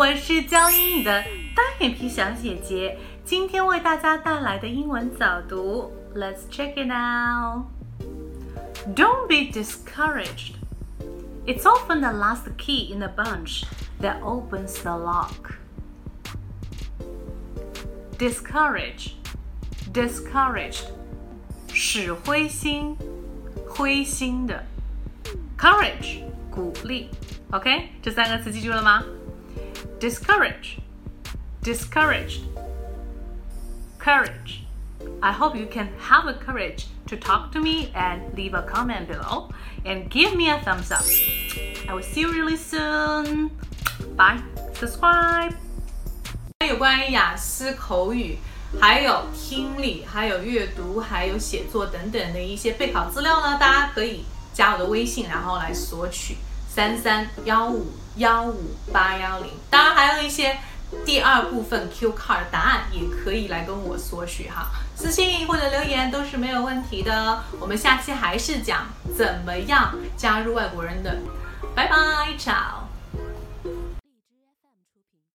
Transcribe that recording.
我是教英语的单眼皮小姐姐，今天为大家带来的英文早读，Let's check it out. Don't be discouraged. It's often the last key in the bunch that opens the lock. Discourage, discouraged，使灰心，灰心的。Courage， 鼓励。OK，这三个词记住了吗？discourage, discouraged, courage. I hope you can have the courage to talk to me and leave a comment below and give me a thumbs up. I will see you really soon. Bye. Subscribe. 有关于雅思口语，还有听力，还有阅读，还有写作等等的一些备考资料呢，大家可以 加我的微信，然后来索取。三三幺五幺五八幺零，当然还有一些第二部分 Q card 答案也可以来跟我索取哈，私信或者留言都是没有问题的。我们下期还是讲怎么样加入外国人的，拜拜，ciao。